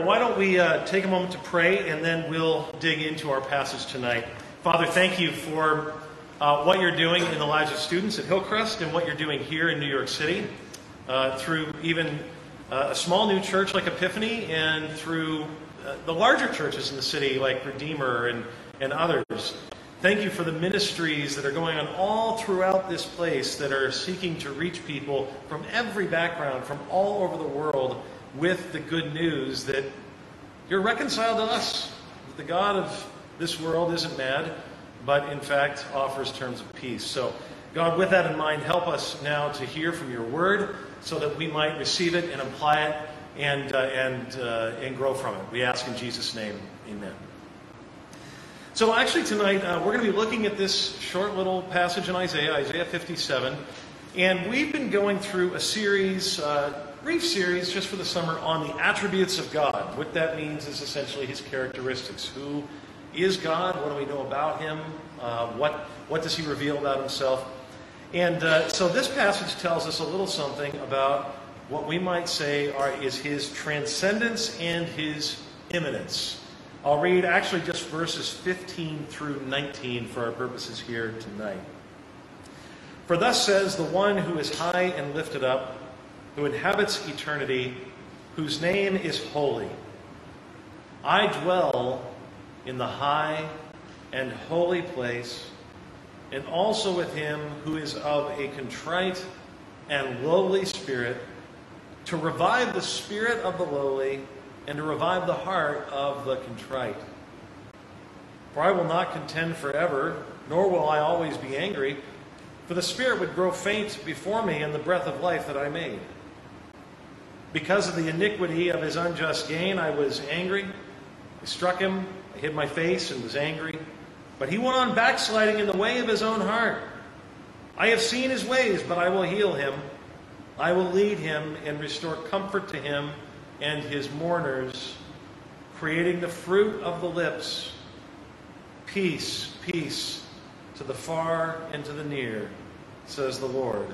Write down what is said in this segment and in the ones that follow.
Well, why don't we uh, take a moment to pray and then we'll dig into our passage tonight. Father, thank you for uh, what you're doing in the lives of students at Hillcrest and what you're doing here in New York City uh, through even uh, a small new church like Epiphany and through uh, the larger churches in the city like Redeemer and, and others. Thank you for the ministries that are going on all throughout this place that are seeking to reach people from every background, from all over the world, with the good news that you're reconciled to us. That the God of this world isn't mad, but in fact offers terms of peace. So, God, with that in mind, help us now to hear from your word so that we might receive it and apply it and, uh, and, uh, and grow from it. We ask in Jesus' name, amen. So, actually, tonight uh, we're going to be looking at this short little passage in Isaiah, Isaiah 57. And we've been going through a series, uh, brief series, just for the summer on the attributes of God. What that means is essentially his characteristics. Who is God? What do we know about him? Uh, what, what does he reveal about himself? And uh, so this passage tells us a little something about what we might say are, is his transcendence and his immanence. I'll read actually just verses 15 through 19 for our purposes here tonight. For thus says the one who is high and lifted up, who inhabits eternity, whose name is holy. I dwell in the high and holy place, and also with him who is of a contrite and lowly spirit, to revive the spirit of the lowly and to revive the heart of the contrite. For I will not contend forever, nor will I always be angry, for the spirit would grow faint before me in the breath of life that I made. Because of the iniquity of his unjust gain, I was angry. I struck him, I hid my face, and was angry. But he went on backsliding in the way of his own heart. I have seen his ways, but I will heal him. I will lead him and restore comfort to him and his mourners, creating the fruit of the lips. Peace, peace to the far and to the near, says the Lord,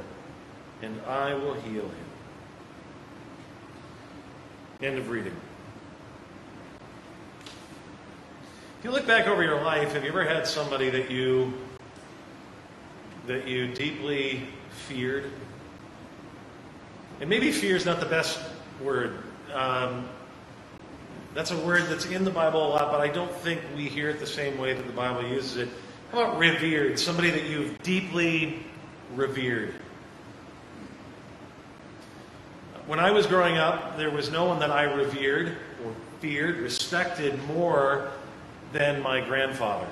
and I will heal him. End of reading. If you look back over your life, have you ever had somebody that you that you deeply feared? And maybe fear is not the best word. Um, that's a word that's in the Bible a lot, but I don't think we hear it the same way that the Bible uses it. How about revered? Somebody that you've deeply revered. When I was growing up, there was no one that I revered or feared, respected more than my grandfather.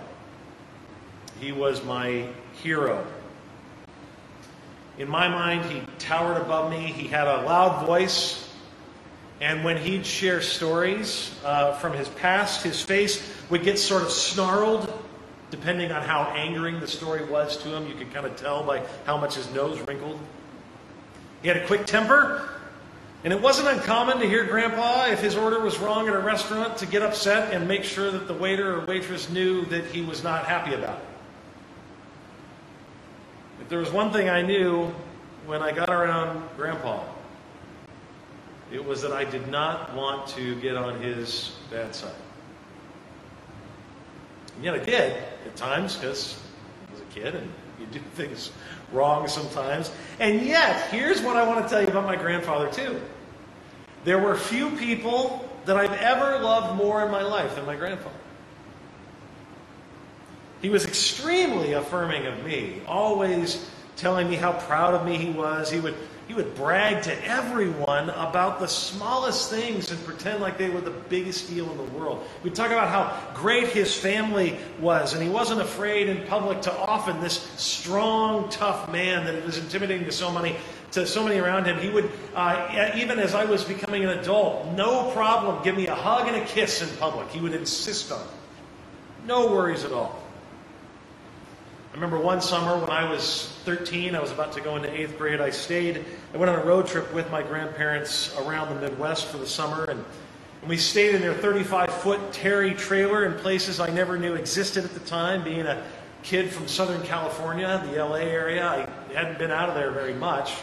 He was my hero. In my mind, he towered above me. He had a loud voice. And when he'd share stories uh, from his past, his face would get sort of snarled, depending on how angering the story was to him. You could kind of tell by how much his nose wrinkled. He had a quick temper, and it wasn't uncommon to hear Grandpa, if his order was wrong at a restaurant, to get upset and make sure that the waiter or waitress knew that he was not happy about it. If there was one thing I knew when I got around Grandpa, it was that I did not want to get on his bad side. And yet I did at times because I was a kid and you do things wrong sometimes. And yet, here's what I want to tell you about my grandfather, too. There were few people that I've ever loved more in my life than my grandfather. He was extremely affirming of me, always telling me how proud of me he was. He would, he would brag to everyone about the smallest things and pretend like they were the biggest deal in the world. We'd talk about how great his family was, and he wasn't afraid in public to often this strong, tough man that was intimidating to so many to so many around him. He would, uh, even as I was becoming an adult, no problem, give me a hug and a kiss in public. He would insist on it. No worries at all. I remember one summer when I was 13, I was about to go into eighth grade. I stayed, I went on a road trip with my grandparents around the Midwest for the summer, and, and we stayed in their 35 foot Terry trailer in places I never knew existed at the time, being a kid from Southern California, the LA area. I hadn't been out of there very much.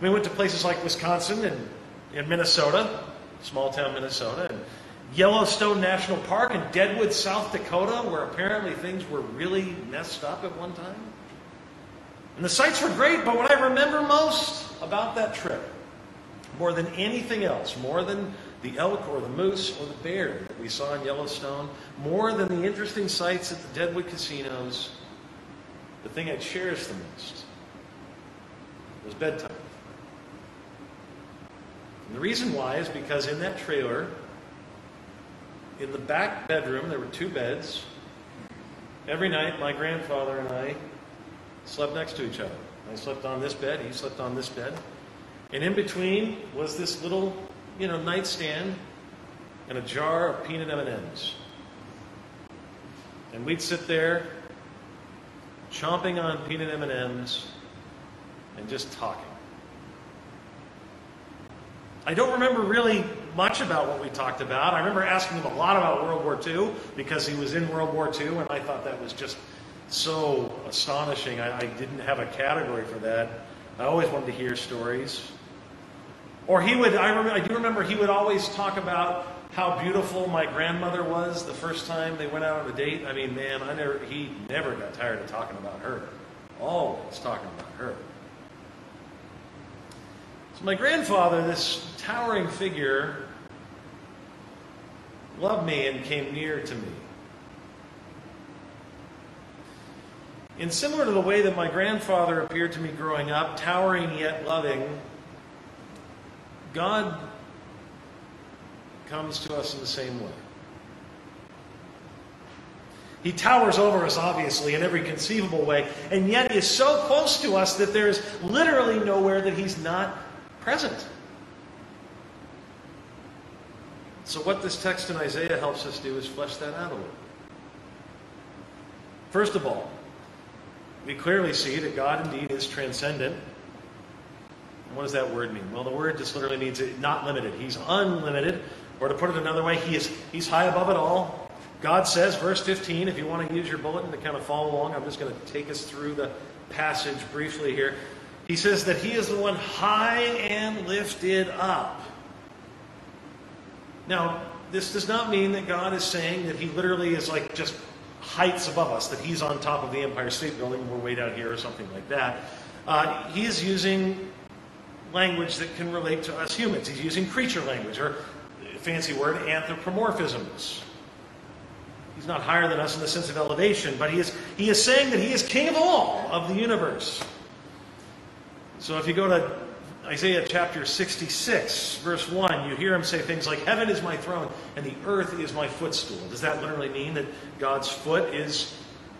We went to places like Wisconsin and, and Minnesota. small town Minnesota, and Yellowstone National Park and Deadwood, South Dakota, where apparently things were really messed up at one time. And the sights were great, but what I remember most about that trip, more than anything else, more than the elk or the moose or the bear that we saw in Yellowstone, more than the interesting sights at the Deadwood casinos, the thing I cherished the most was bedtime. And the reason why is because in that trailer, in the back bedroom, there were two beds. Every night, my grandfather and I slept next to each other. I slept on this bed, he slept on this bed. And in between was this little, you know, nightstand and a jar of peanut M&Ms. And we'd sit there chomping on peanut M&Ms and just talking. I don't remember really much about what we talked about. I remember asking him a lot about World War II because he was in World War II, and I thought that was just so astonishing. I, I didn't have a category for that. I always wanted to hear stories. Or he would, I, remember, I do remember he would always talk about how beautiful my grandmother was the first time they went out on a date. I mean, man, I never, he never got tired of talking about her. Always talking about her. So my grandfather, this towering figure, loved me and came near to me. And similar to the way that my grandfather appeared to me growing up, towering yet loving, God comes to us in the same way. He towers over us, obviously, in every conceivable way, and yet he is so close to us that there is literally nowhere that He's not present. So, what this text in Isaiah helps us do is flesh that out a little. First of all, we clearly see that God indeed is transcendent. what does that word mean? Well, the word just literally means not limited. He's unlimited. Or to put it another way, he is, he's high above it all. God says, verse 15, if you want to use your bulletin to kind of follow along, I'm just going to take us through the passage briefly here. He says that He is the one high and lifted up. Now, this does not mean that God is saying that He literally is like just heights above us, that He's on top of the Empire State Building and we're way down here or something like that. Uh, he is using language that can relate to us humans. He's using creature language, or fancy word, anthropomorphisms. He's not higher than us in the sense of elevation, but he is, he is saying that he is king of all of the universe. So if you go to Isaiah chapter 66, verse 1, you hear him say things like, Heaven is my throne and the earth is my footstool. Does that literally mean that God's foot is,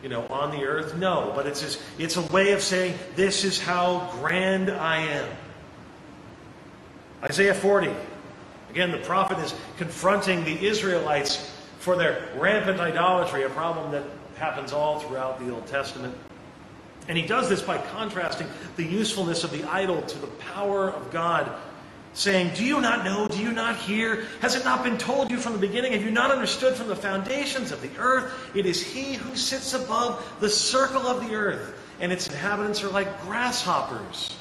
you know, on the earth? No, but it's, just, it's a way of saying, This is how grand I am. Isaiah 40, again, the prophet is confronting the Israelites for their rampant idolatry, a problem that happens all throughout the Old Testament. And he does this by contrasting the usefulness of the idol to the power of God, saying, Do you not know? Do you not hear? Has it not been told you from the beginning? Have you not understood from the foundations of the earth? It is he who sits above the circle of the earth, and its inhabitants are like grasshoppers.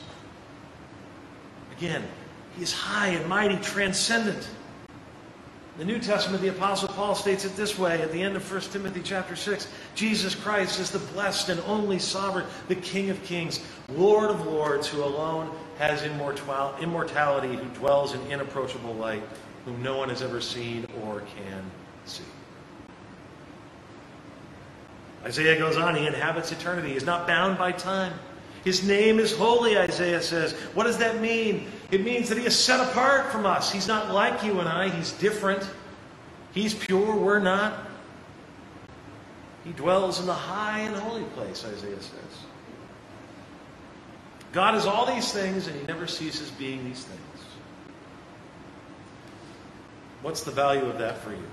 Again, he is high and mighty, transcendent. The New Testament, the Apostle Paul states it this way at the end of 1 Timothy chapter 6 Jesus Christ is the blessed and only sovereign, the King of kings, Lord of lords, who alone has immortality, who dwells in inapproachable light, whom no one has ever seen or can see. Isaiah goes on, he inhabits eternity, he is not bound by time. His name is holy, Isaiah says. What does that mean? It means that he is set apart from us. He's not like you and I, he's different. He's pure, we're not. He dwells in the high and holy place, Isaiah says. God is all these things, and he never ceases being these things. What's the value of that for you?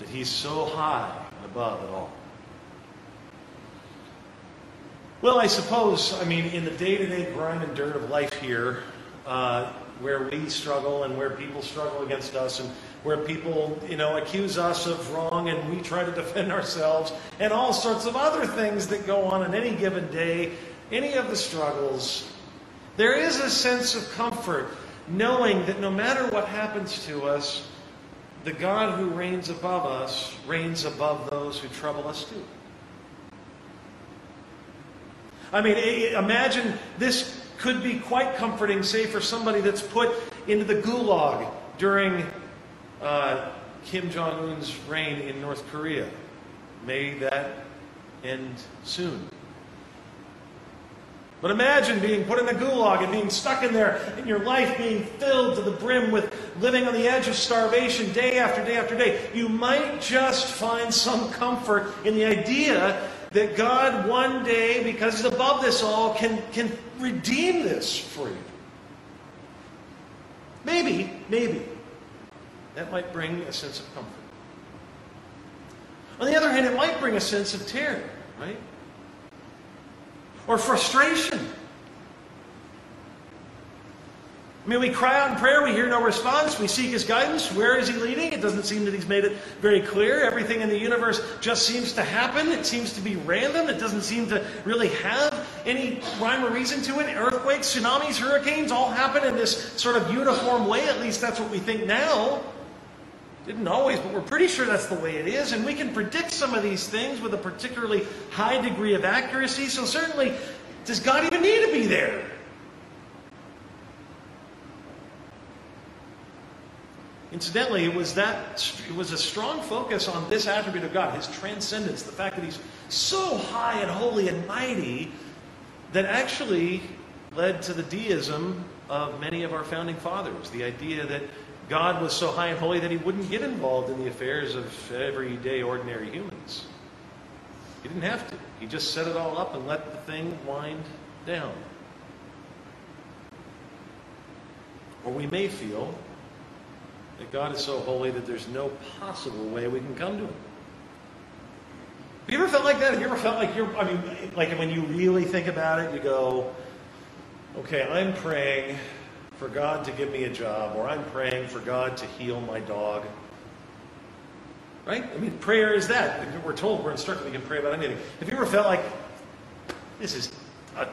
That he's so high and above it all. Well, I suppose, I mean, in the day to day grind and dirt of life here, uh, where we struggle and where people struggle against us and where people, you know, accuse us of wrong and we try to defend ourselves and all sorts of other things that go on in any given day, any of the struggles, there is a sense of comfort knowing that no matter what happens to us, the God who reigns above us reigns above those who trouble us too. I mean, imagine this could be quite comforting, say, for somebody that's put into the gulag during uh, Kim Jong un's reign in North Korea. May that end soon. But imagine being put in the gulag and being stuck in there, and your life being filled to the brim with living on the edge of starvation day after day after day. You might just find some comfort in the idea that God one day, because He's above this all, can, can redeem this for you. Maybe, maybe. That might bring a sense of comfort. On the other hand, it might bring a sense of terror, right? Or frustration. I mean, we cry out in prayer, we hear no response, we seek His guidance. Where is He leading? It doesn't seem that He's made it very clear. Everything in the universe just seems to happen. It seems to be random. It doesn't seem to really have any rhyme or reason to it. Earthquakes, tsunamis, hurricanes all happen in this sort of uniform way. At least that's what we think now. Didn't always, but we're pretty sure that's the way it is. And we can predict some of these things with a particularly high degree of accuracy. So, certainly, does God even need to be there? Incidentally, it was that it was a strong focus on this attribute of God, his transcendence, the fact that he's so high and holy and mighty, that actually led to the deism of many of our founding fathers. The idea that God was so high and holy that he wouldn't get involved in the affairs of everyday ordinary humans. He didn't have to. He just set it all up and let the thing wind down. Or we may feel that God is so holy that there's no possible way we can come to Him. Have you ever felt like that? Have you ever felt like you're, I mean, like when you really think about it, you go, okay, I'm praying for God to give me a job, or I'm praying for God to heal my dog. Right? I mean, prayer is that. We're told, we're instructed we can pray about anything. Have you ever felt like this is a,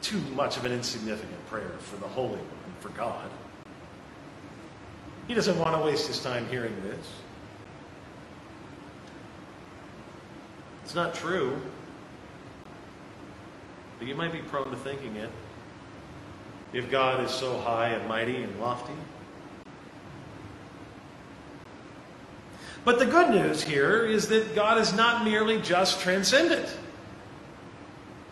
too much of an insignificant prayer for the Holy One, for God? He doesn't want to waste his time hearing this. It's not true, but you might be prone to thinking it. If God is so high and mighty and lofty. But the good news here is that God is not merely just transcendent.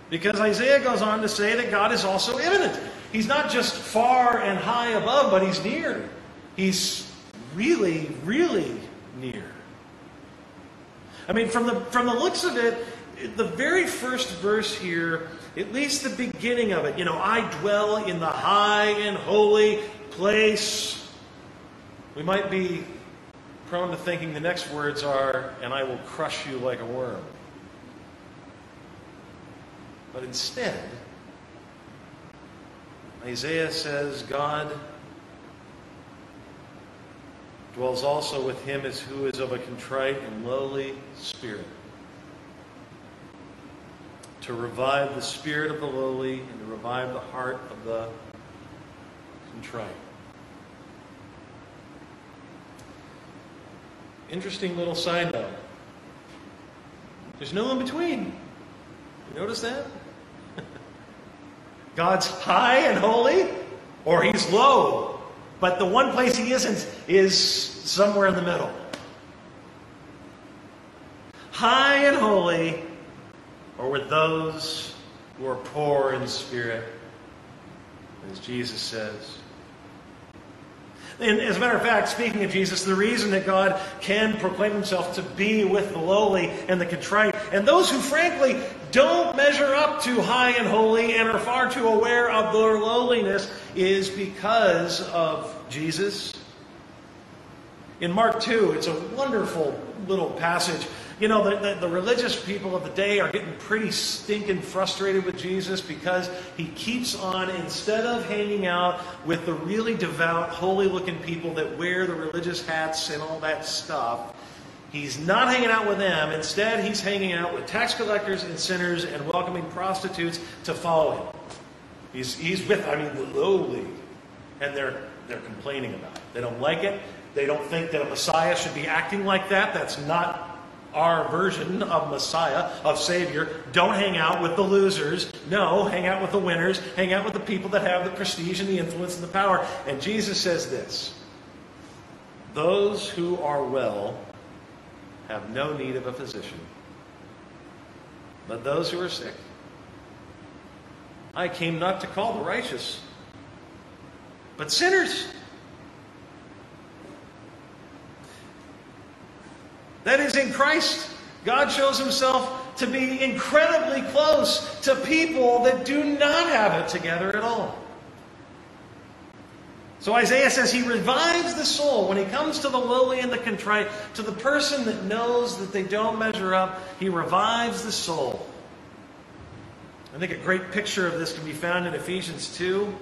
Because Isaiah goes on to say that God is also immanent. He's not just far and high above, but he's near. He's really, really near. I mean, from the, from the looks of it, the very first verse here, at least the beginning of it, you know, I dwell in the high and holy place. We might be prone to thinking the next words are, and I will crush you like a worm. But instead, Isaiah says, God dwells also with him as who is of a contrite and lowly spirit, to revive the spirit of the lowly and to revive the heart of the contrite. Interesting little side note. There's no in between. You notice that? God's high and holy, or he's low but the one place he isn't is somewhere in the middle. High and holy or with those who are poor in spirit, as Jesus says. And as a matter of fact, speaking of Jesus, the reason that God can proclaim himself to be with the lowly and the contrite, and those who frankly don't measure up to high and holy and are far too aware of their lowliness, is because of Jesus. In Mark 2, it's a wonderful little passage you know, the, the, the, religious people of the day are getting pretty stinking frustrated with Jesus because he keeps on, instead of hanging out with the really devout, holy looking people that wear the religious hats and all that stuff, he's not hanging out with them. Instead, he's hanging out with tax collectors and sinners and welcoming prostitutes to follow him. He's, he's with, I mean, the lowly. and they're, they're complaining about it. They don't like it. They don't think that a Messiah should be acting like that. That's not our version of Messiah, of Savior. Don't hang out with the losers. No, hang out with the winners. Hang out with the people that have the prestige and the influence and the power. And Jesus says this Those who are well have no need of a physician, but those who are sick. I came not to call the righteous, but sinners. That is in Christ. God shows himself to be incredibly close to people that do not have it together at all. So Isaiah says he revives the soul when he comes to the lowly and the contrite, to the person that knows that they don't measure up, he revives the soul. I think a great picture of this can be found in Ephesians 2.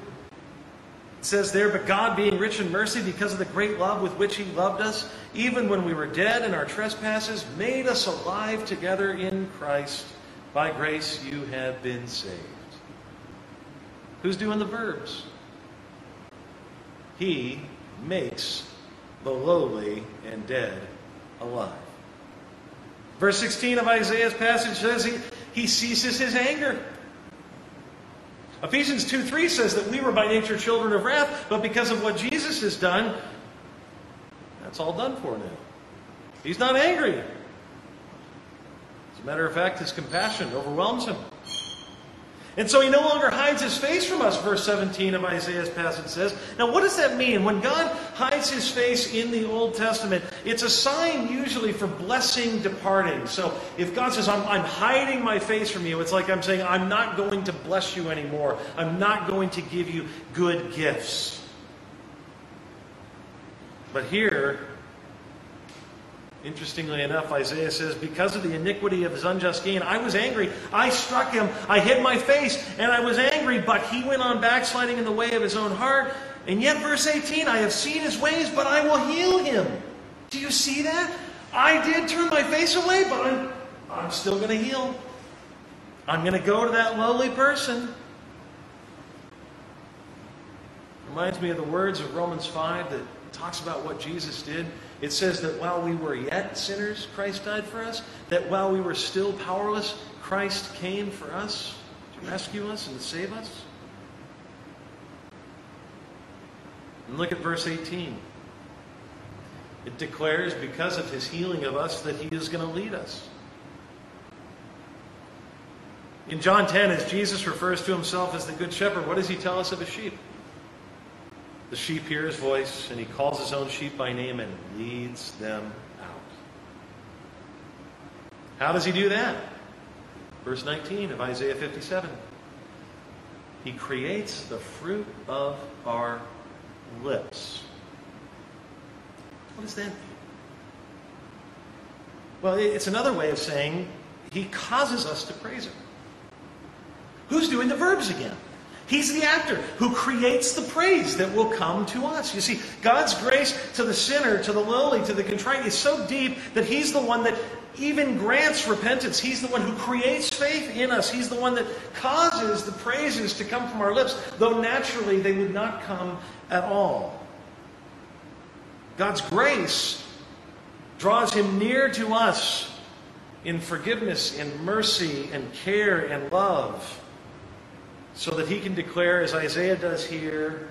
It says there, But God, being rich in mercy, because of the great love with which He loved us, even when we were dead in our trespasses, made us alive together in Christ. By grace you have been saved. Who's doing the verbs? He makes the lowly and dead alive. Verse 16 of Isaiah's passage says he, he ceases his anger. Ephesians 2 3 says that we were by nature children of wrath, but because of what Jesus has done, that's all done for now. He's not angry. As a matter of fact, his compassion overwhelms him. And so he no longer hides his face from us, verse 17 of Isaiah's passage says. Now, what does that mean? When God hides his face in the Old Testament, it's a sign usually for blessing departing. So if God says, I'm, I'm hiding my face from you, it's like I'm saying, I'm not going to bless you anymore. I'm not going to give you good gifts. But here, Interestingly enough, Isaiah says, Because of the iniquity of his unjust gain, I was angry. I struck him. I hid my face, and I was angry. But he went on backsliding in the way of his own heart. And yet, verse 18, I have seen his ways, but I will heal him. Do you see that? I did turn my face away, but I'm, I'm still going to heal. I'm going to go to that lowly person. Reminds me of the words of Romans 5 that talks about what Jesus did. It says that while we were yet sinners, Christ died for us. That while we were still powerless, Christ came for us to rescue us and to save us. And look at verse 18. It declares, because of his healing of us, that he is going to lead us. In John 10, as Jesus refers to himself as the Good Shepherd, what does he tell us of his sheep? The sheep hear his voice, and he calls his own sheep by name and leads them out. How does he do that? Verse 19 of Isaiah 57. He creates the fruit of our lips. What does that mean? Well, it's another way of saying he causes us to praise him. Who's doing the verbs again? He's the actor who creates the praise that will come to us. You see, God's grace to the sinner, to the lowly, to the contrite is so deep that He's the one that even grants repentance. He's the one who creates faith in us. He's the one that causes the praises to come from our lips, though naturally they would not come at all. God's grace draws Him near to us in forgiveness, in mercy, and care, and love so that he can declare, as Isaiah does here,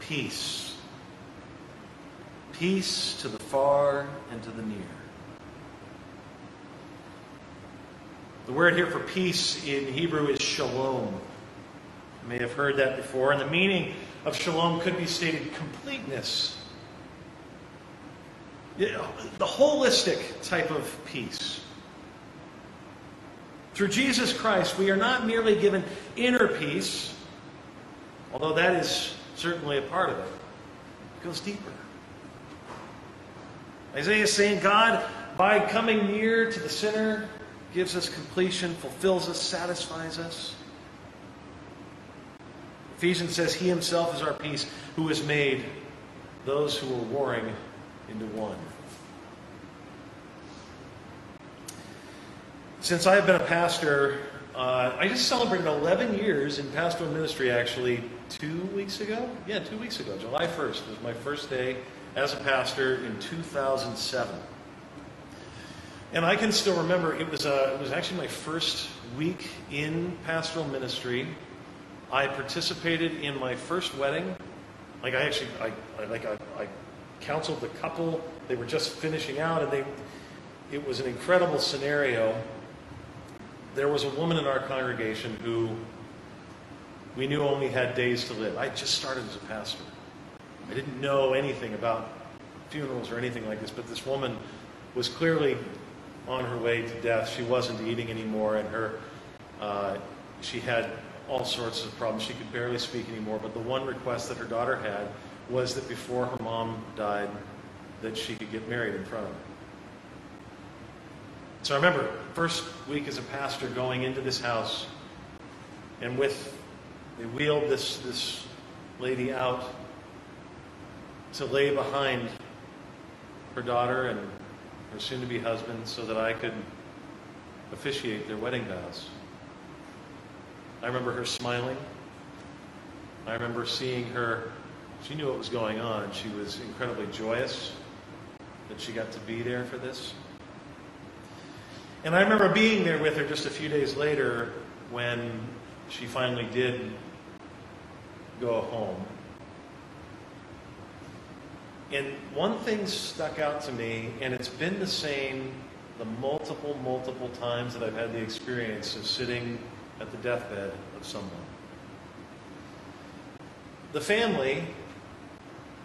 peace. Peace to the far and to the near. The word here for peace in Hebrew is shalom. You may have heard that before, and the meaning of shalom could be stated completeness. The holistic type of peace. Through Jesus Christ, we are not merely given inner peace, although that is certainly a part of it. It goes deeper. Isaiah is saying God, by coming near to the sinner, gives us completion, fulfills us, satisfies us. Ephesians says he himself is our peace, who has made those who were warring into one. Since I have been a pastor, uh, I just celebrated 11 years in pastoral ministry actually two weeks ago. Yeah, two weeks ago. July 1st was my first day as a pastor in 2007. And I can still remember it was, uh, it was actually my first week in pastoral ministry. I participated in my first wedding. Like I actually, I, I like I, I counseled the couple. They were just finishing out, and they, it was an incredible scenario. There was a woman in our congregation who we knew only had days to live. I just started as a pastor. I didn't know anything about funerals or anything like this, but this woman was clearly on her way to death. She wasn't eating anymore, and her uh, she had all sorts of problems. She could barely speak anymore. But the one request that her daughter had was that before her mom died, that she could get married in front of her. So I remember first week as a pastor going into this house, and with they wheeled this this lady out to lay behind her daughter and her soon-to-be husband, so that I could officiate their wedding vows. I remember her smiling. I remember seeing her. She knew what was going on. She was incredibly joyous that she got to be there for this. And I remember being there with her just a few days later when she finally did go home. And one thing stuck out to me, and it's been the same the multiple, multiple times that I've had the experience of sitting at the deathbed of someone. The family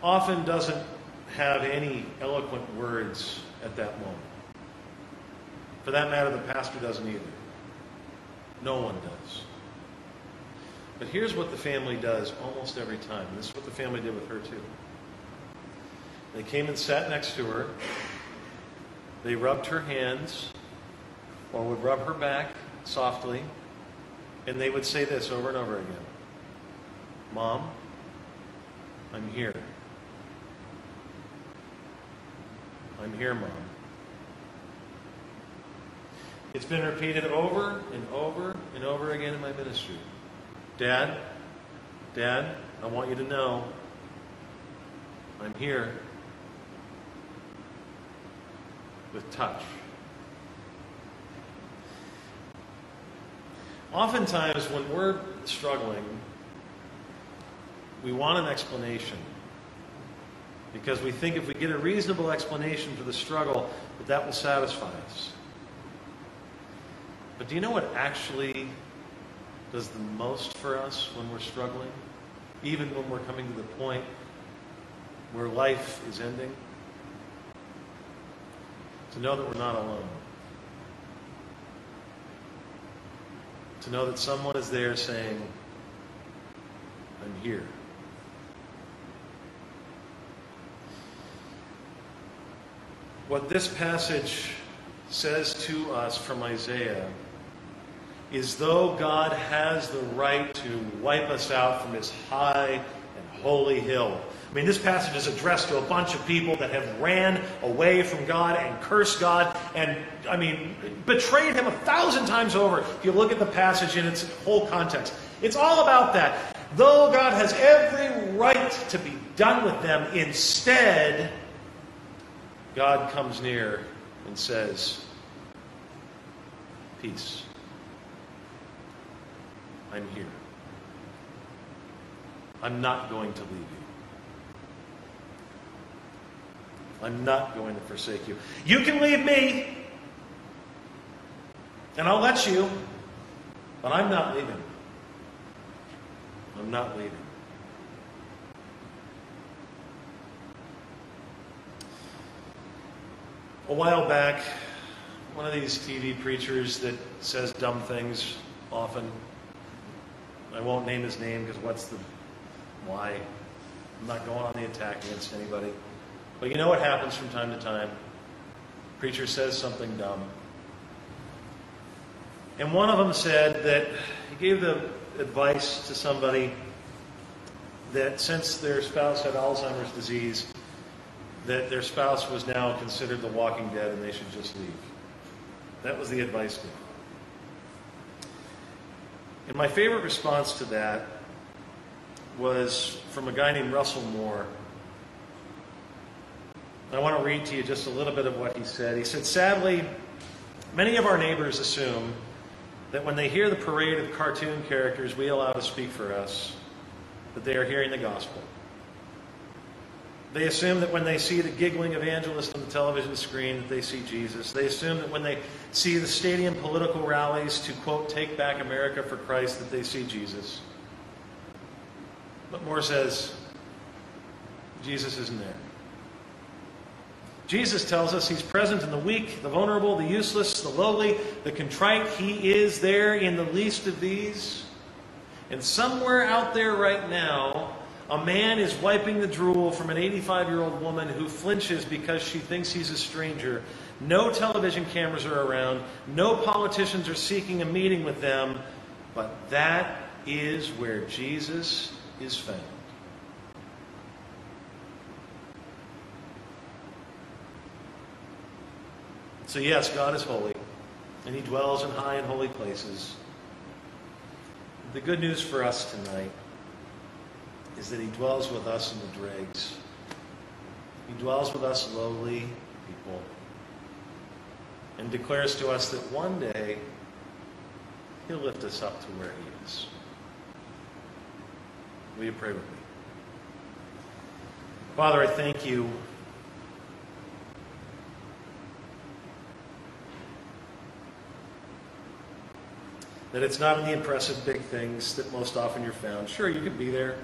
often doesn't have any eloquent words at that moment. For that matter, the pastor doesn't either. No one does. But here's what the family does almost every time. This is what the family did with her, too. They came and sat next to her. They rubbed her hands, or would rub her back softly, and they would say this over and over again Mom, I'm here. I'm here, Mom. It's been repeated over and over and over again in my ministry. Dad, Dad, I want you to know I'm here with touch. Oftentimes, when we're struggling, we want an explanation because we think if we get a reasonable explanation for the struggle, that that will satisfy us. But do you know what actually does the most for us when we're struggling? Even when we're coming to the point where life is ending? To know that we're not alone. To know that someone is there saying, I'm here. What this passage says to us from Isaiah is though God has the right to wipe us out from his high and holy hill. I mean, this passage is addressed to a bunch of people that have ran away from God and cursed God and, I mean, betrayed him a thousand times over if you look at the passage in its whole context. It's all about that. Though God has every right to be done with them, instead, God comes near and says, Peace. I'm here. I'm not going to leave you. I'm not going to forsake you. You can leave me, and I'll let you, but I'm not leaving. I'm not leaving. A while back, one of these TV preachers that says dumb things often, I won't name his name because what's the why? I'm not going on the attack against anybody. But you know what happens from time to time? Preacher says something dumb. And one of them said that he gave the advice to somebody that since their spouse had Alzheimer's disease, that their spouse was now considered the walking dead and they should just leave. That was the advice given. And my favorite response to that was from a guy named Russell Moore. I want to read to you just a little bit of what he said. He said, Sadly, many of our neighbors assume that when they hear the parade of cartoon characters we allow to speak for us, that they are hearing the gospel. They assume that when they see the giggling evangelist on the television screen, that they see Jesus. They assume that when they see the stadium political rallies to, quote, take back America for Christ, that they see Jesus. But Moore says, Jesus isn't there. Jesus tells us he's present in the weak, the vulnerable, the useless, the lowly, the contrite. He is there in the least of these. And somewhere out there right now, a man is wiping the drool from an 85 year old woman who flinches because she thinks he's a stranger. No television cameras are around. No politicians are seeking a meeting with them. But that is where Jesus is found. So, yes, God is holy, and He dwells in high and holy places. The good news for us tonight is that He dwells with us in the dregs. He dwells with us lowly people and declares to us that one day He'll lift us up to where He is. Will you pray with me? Father, I thank you. That it's not in the impressive big things that most often you're found. Sure, you could be there.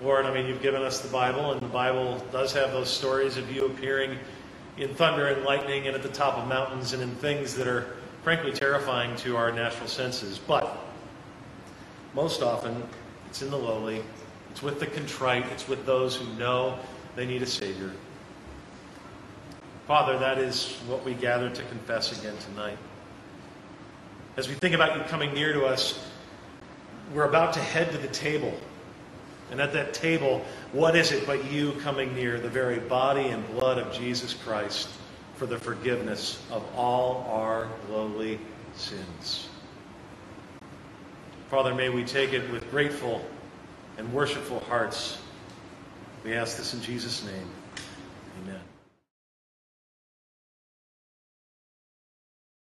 Lord, I mean, you've given us the Bible, and the Bible does have those stories of you appearing in thunder and lightning and at the top of mountains and in things that are frankly terrifying to our natural senses. But most often, it's in the lowly, it's with the contrite, it's with those who know they need a Savior. Father, that is what we gather to confess again tonight. As we think about you coming near to us, we're about to head to the table. And at that table, what is it but you coming near the very body and blood of Jesus Christ for the forgiveness of all our lowly sins? Father, may we take it with grateful and worshipful hearts. We ask this in Jesus' name.